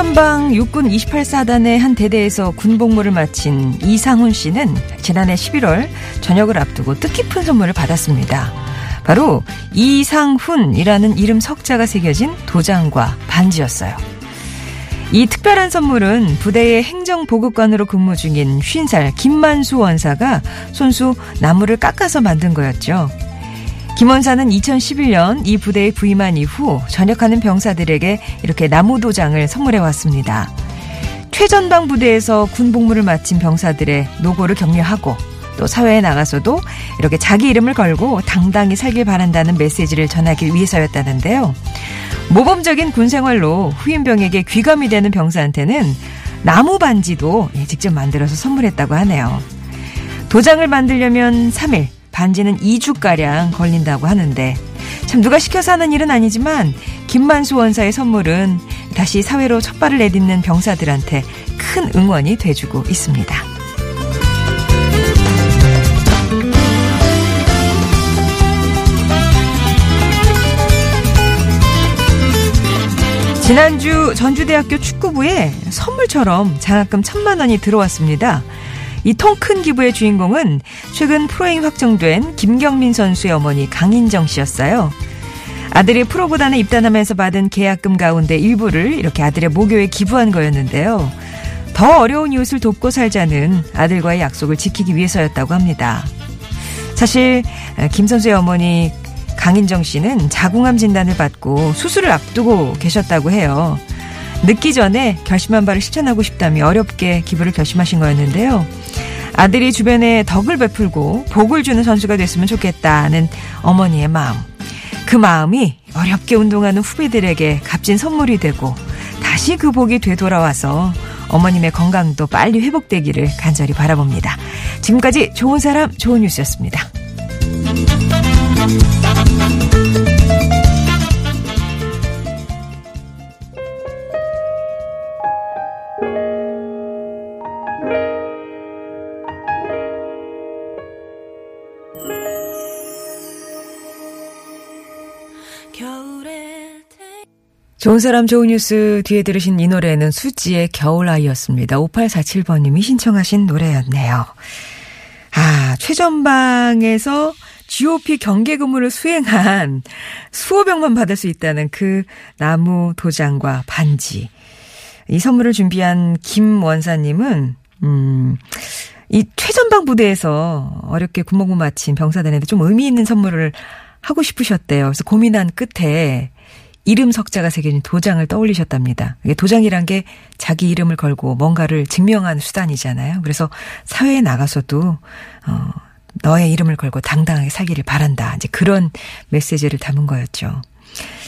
최전방 육군 28사단의 한 대대에서 군복무를 마친 이상훈 씨는 지난해 11월 전역을 앞두고 뜻깊은 선물을 받았습니다. 바로 이상훈이라는 이름 석자가 새겨진 도장과 반지였어요. 이 특별한 선물은 부대의 행정보급관으로 근무 중인 50살 김만수 원사가 손수 나무를 깎아서 만든 거였죠. 김 원사는 2011년 이 부대에 부임한 이후 전역하는 병사들에게 이렇게 나무 도장을 선물해 왔습니다. 최전방 부대에서 군 복무를 마친 병사들의 노고를 격려하고 또 사회에 나가서도 이렇게 자기 이름을 걸고 당당히 살길 바란다는 메시지를 전하기 위해서였다는데요. 모범적인 군 생활로 후임병에게 귀감이 되는 병사한테는 나무 반지도 예, 직접 만들어서 선물했다고 하네요. 도장을 만들려면 3일, 반지는 2주가량 걸린다고 하는데 참 누가 시켜서 하는 일은 아니지만 김만수 원사의 선물은 다시 사회로 첫 발을 내딛는 병사들한테 큰 응원이 돼주고 있습니다. 지난주 전주대학교 축구부에 선물처럼 장학금 천만 원이 들어왔습니다. 이 통 큰 기부의 주인공은 최근 프로잉 확정된 김경민 선수의 어머니 강인정 씨였어요. 아들이 프로구단에 입단하면서 받은 계약금 가운데 일부를 이렇게 아들의 모교에 기부한 거였는데요. 더 어려운 이웃을 돕고 살자는 아들과의 약속을 지키기 위해서였다고 합니다. 사실 김 선수의 어머니 강인정 씨는 자궁암 진단을 받고 수술을 앞두고 계셨다고 해요. 늦기 전에 결심한 바를 실천하고 싶다며 어렵게 기부를 결심하신 거였는데요. 아들이 주변에 덕을 베풀고 복을 주는 선수가 됐으면 좋겠다는 어머니의 마음. 그 마음이 어렵게 운동하는 후배들에게 값진 선물이 되고 다시 그 복이 되돌아와서 어머님의 건강도 빨리 회복되기를 간절히 바라봅니다. 지금까지 좋은 사람, 좋은 뉴스였습니다. 좋은 사람 좋은 뉴스 뒤에 들으신 이 노래는 수지의 겨울아이였습니다. 5847번님이 신청하신 노래였네요. 아, 최전방에서 GOP 경계 근무를 수행한 수호 병만 받을 수 있다는 그 나무 도장과 반지. 이 선물을 준비한 김 원사님은, 음, 이 최전방 부대에서 어렵게 군복무 마친 병사들한테 좀 의미 있는 선물을 하고 싶으셨대요. 그래서 고민한 끝에 이름 석자가 새겨진 도장을 떠올리셨답니다. 도장이란 게 자기 이름을 걸고 뭔가를 증명하는 수단이잖아요. 그래서 사회에 나가서도 어 너의 이름을 걸고 당당하게 살기를 바란다. 이제 그런 메시지를 담은 거였죠.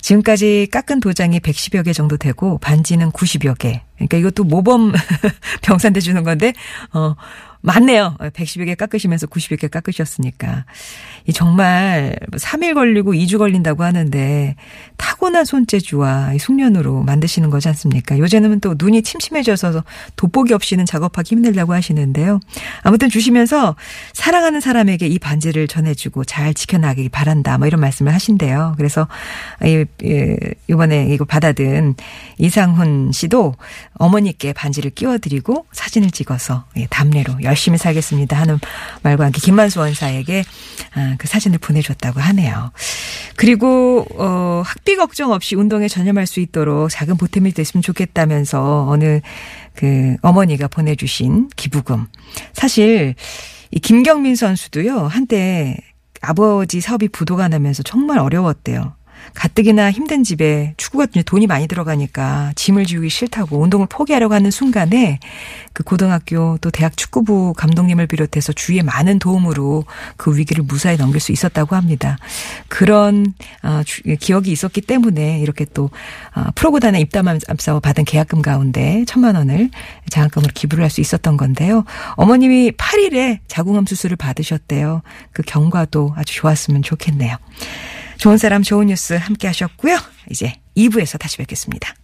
지금까지 깎은 도장이 110여 개 정도 되고 반지는 90여 개. 그러니까 이것도 모범 병사한테 주는 건데 어 맞네요. 110여 개 깎으시면서 90여 개 깎으셨으니까. 이 정말 3일 걸리고 2주 걸린다고 하는데 타고난 손재주와 숙련으로 만드시는 거지 않습니까? 요새는 또 눈이 침침해져서 돋보기 없이는 작업하기 힘들다고 하시는데요. 아무튼 주시면서 사랑하는 사람에게 이 반지를 전해주고 잘 지켜나가기 바란다. 뭐 이런 말씀을 하신대요. 그래서 이번에 이거 받아든 이상훈 씨도 어머니께 반지를 끼워드리고 사진을 찍어서 담례로 열심히 살겠습니다 하는 말과 함께 김만수 원사에게 아, 그 사진을 보내줬다고 하네요. 그리고 어, 학비 걱정 없이 운동에 전념할 수 있도록 작은 보탬이 됐으면 좋겠다면서 어느 그 어머니가 보내주신 기부금. 사실 이 김경민 선수도요 한때 아버지 사업이 부도가 나면서 정말 어려웠대요. 가뜩이나 힘든 집에 축구가 돈이 많이 들어가니까 짐을 지우기 싫다고 운동을 포기하려고 하는 순간에 그 고등학교 또 대학 축구부 감독님을 비롯해서 주위의 많은 도움으로 그 위기를 무사히 넘길 수 있었다고 합니다. 그런 어, 기억이 있었기 때문에 이렇게 또 어, 프로구단에 입담하면서 받은 계약금 가운데 천만 원을 장학금으로 기부를 할 수 있었던 건데요. 어머님이 8일에 자궁암 수술을 받으셨대요. 그 경과도 아주 좋았으면 좋겠네요. 좋은 사람 좋은 뉴스 함께 하셨고요. 이제 2부에서 다시 뵙겠습니다.